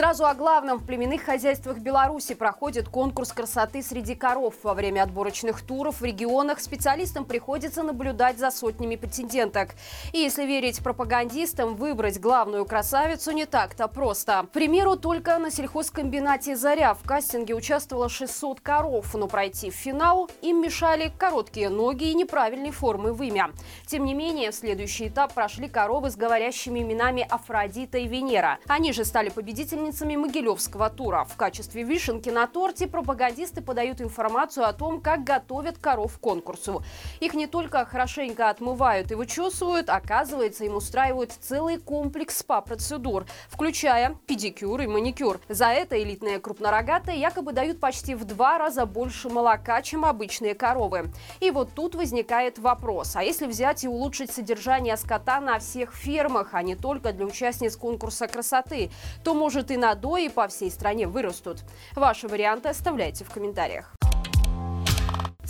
Сразу о главном. В племенных хозяйствах Беларуси проходит конкурс красоты среди коров. Во время отборочных туров в регионах специалистам приходится наблюдать за сотнями претенденток. И если верить пропагандистам, выбрать главную красавицу не так-то просто. К примеру, только на сельхозкомбинате «Заря» в кастинге участвовало 600 коров, но пройти в финал им мешали короткие ноги и неправильной формы вымя. Тем не менее, в следующий этап прошли коровы с говорящими именами Афродита и Венера. Они же стали победителями победительницами Могилевского тура. В качестве вишенки на торте пропагандисты подают информацию о том, как готовят коров к конкурсу. Их не только хорошенько отмывают и вычесывают, оказывается, им устраивают целый комплекс спа-процедур, включая педикюр и маникюр. За это элитные крупнорогатые якобы дают почти в два раза больше молока, чем обычные коровы. И вот тут возникает вопрос, а если взять и улучшить содержание скота на всех фермах, а не только для участниц конкурса красоты, то может и надои по всей стране вырастут. Ваши варианты оставляйте в комментариях.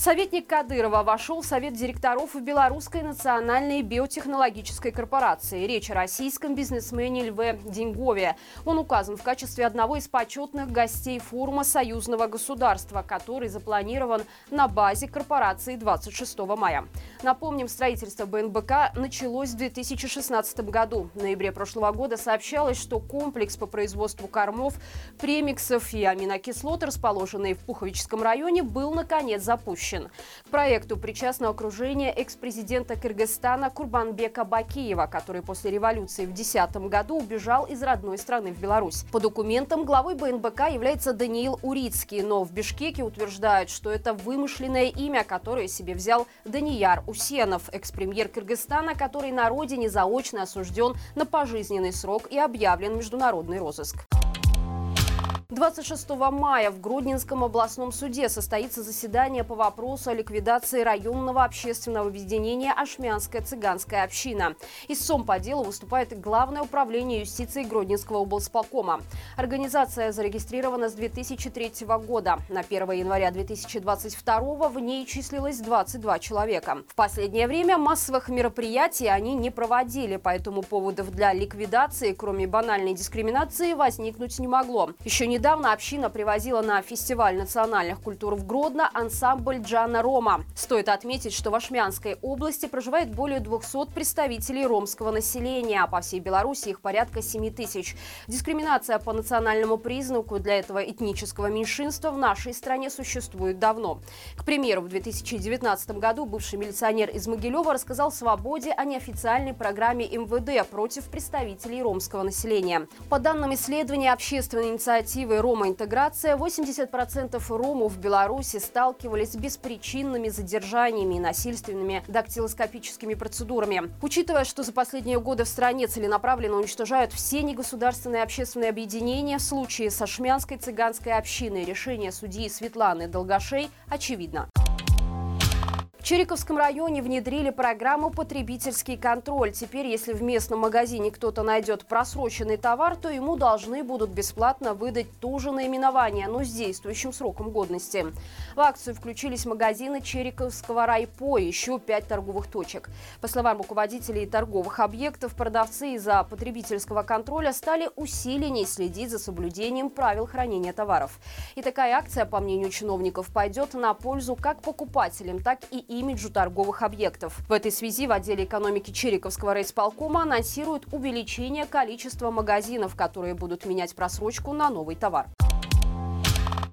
Советник Кадырова вошел в Совет директоров Белорусской национальной биотехнологической корпорации. Речь о российском бизнесмене Льве Деньгове. Он указан в качестве одного из почетных гостей форума союзного государства, который запланирован на базе корпорации 26 мая. Напомним, строительство БНБК началось в 2016 году. В ноябре прошлого года сообщалось, что комплекс по производству кормов, премиксов и аминокислот, расположенный в Пуховическом районе, был наконец запущен запущен. К проекту причастно окружение экс-президента Кыргызстана Курбанбека Бакиева, который после революции в 2010 году убежал из родной страны в Беларусь. По документам главой БНБК является Даниил Урицкий, но в Бишкеке утверждают, что это вымышленное имя, которое себе взял Данияр Усенов, экс-премьер Кыргызстана, который на родине заочно осужден на пожизненный срок и объявлен международный розыск. 26 мая в Гродненском областном суде состоится заседание по вопросу о ликвидации районного общественного объединения «Ашмянская цыганская община». Истцом по делу выступает Главное управление юстиции Гродненского облсполкома. Организация зарегистрирована с 2003 года. На 1 января 2022 в ней числилось 22 человека. В последнее время массовых мероприятий они не проводили, поэтому поводов для ликвидации, кроме банальной дискриминации, возникнуть не могло. Еще не Недавно община привозила на фестиваль национальных культур в Гродно ансамбль Джана Рома. Стоит отметить, что в Ашмянской области проживает более 200 представителей ромского населения, а по всей Беларуси их порядка 7 тысяч. Дискриминация по национальному признаку для этого этнического меньшинства в нашей стране существует давно. К примеру, в 2019 году бывший милиционер из Могилева рассказал «Свободе» о неофициальной программе МВД против представителей ромского населения. По данным исследования общественной инициативы инициативой «Рома-интеграция» 80% ромов в Беларуси сталкивались с беспричинными задержаниями и насильственными дактилоскопическими процедурами. Учитывая, что за последние годы в стране целенаправленно уничтожают все негосударственные общественные объединения, в случае со шмянской цыганской общиной решение судьи Светланы Долгошей очевидно. Чериковском районе внедрили программу «Потребительский контроль». Теперь, если в местном магазине кто-то найдет просроченный товар, то ему должны будут бесплатно выдать то же наименование, но с действующим сроком годности. В акцию включились магазины Чериковского райпо и еще пять торговых точек. По словам руководителей торговых объектов, продавцы из-за потребительского контроля стали усиленнее следить за соблюдением правил хранения товаров. И такая акция, по мнению чиновников, пойдет на пользу как покупателям, так и имиджу торговых объектов. В этой связи в отделе экономики Чериковского райисполкома анонсируют увеличение количества магазинов, которые будут менять просрочку на новый товар.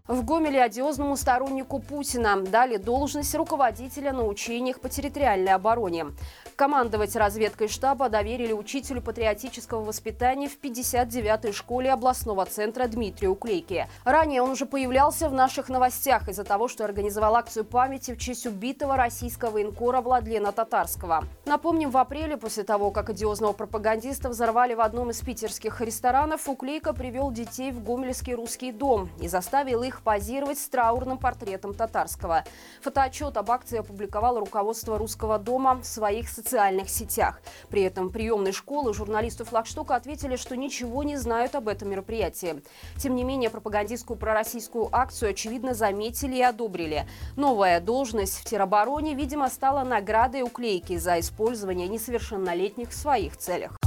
В Гомеле одиозному стороннику Путина дали должность руководителя на учениях по территориальной обороне. Командовать разведкой штаба доверили учителю патриотического воспитания в 59-й школе областного центра Дмитрию Уклейке. Ранее он уже появлялся в наших новостях из-за того, что организовал акцию памяти в честь убитого российского военкора Владлена Татарского. Напомним, в апреле, после того, как одиозного пропагандиста взорвали в одном из питерских ресторанов, Уклейка привел детей в Гомельский русский дом и заставил их позировать с траурным портретом Татарского. Фотоотчет об акции опубликовало руководство русского дома в своих социальных сетях. При этом приемной школы журналисты флагштока ответили, что ничего не знают об этом мероприятии. Тем не менее, пропагандистскую пророссийскую акцию, очевидно, заметили и одобрили. Новая должность в теробороне, видимо, стала наградой уклейки за использование несовершеннолетних в своих целях.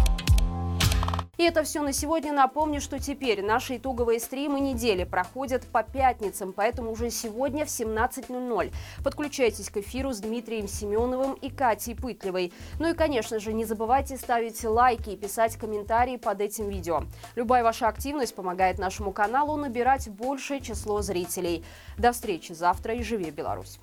И это все на сегодня. Напомню, что теперь наши итоговые стримы недели проходят по пятницам, поэтому уже сегодня в 17.00. Подключайтесь к эфиру с Дмитрием Семеновым и Катей Пытлевой. Ну и, конечно же, не забывайте ставить лайки и писать комментарии под этим видео. Любая ваша активность помогает нашему каналу набирать большее число зрителей. До встречи завтра и живи Беларусь!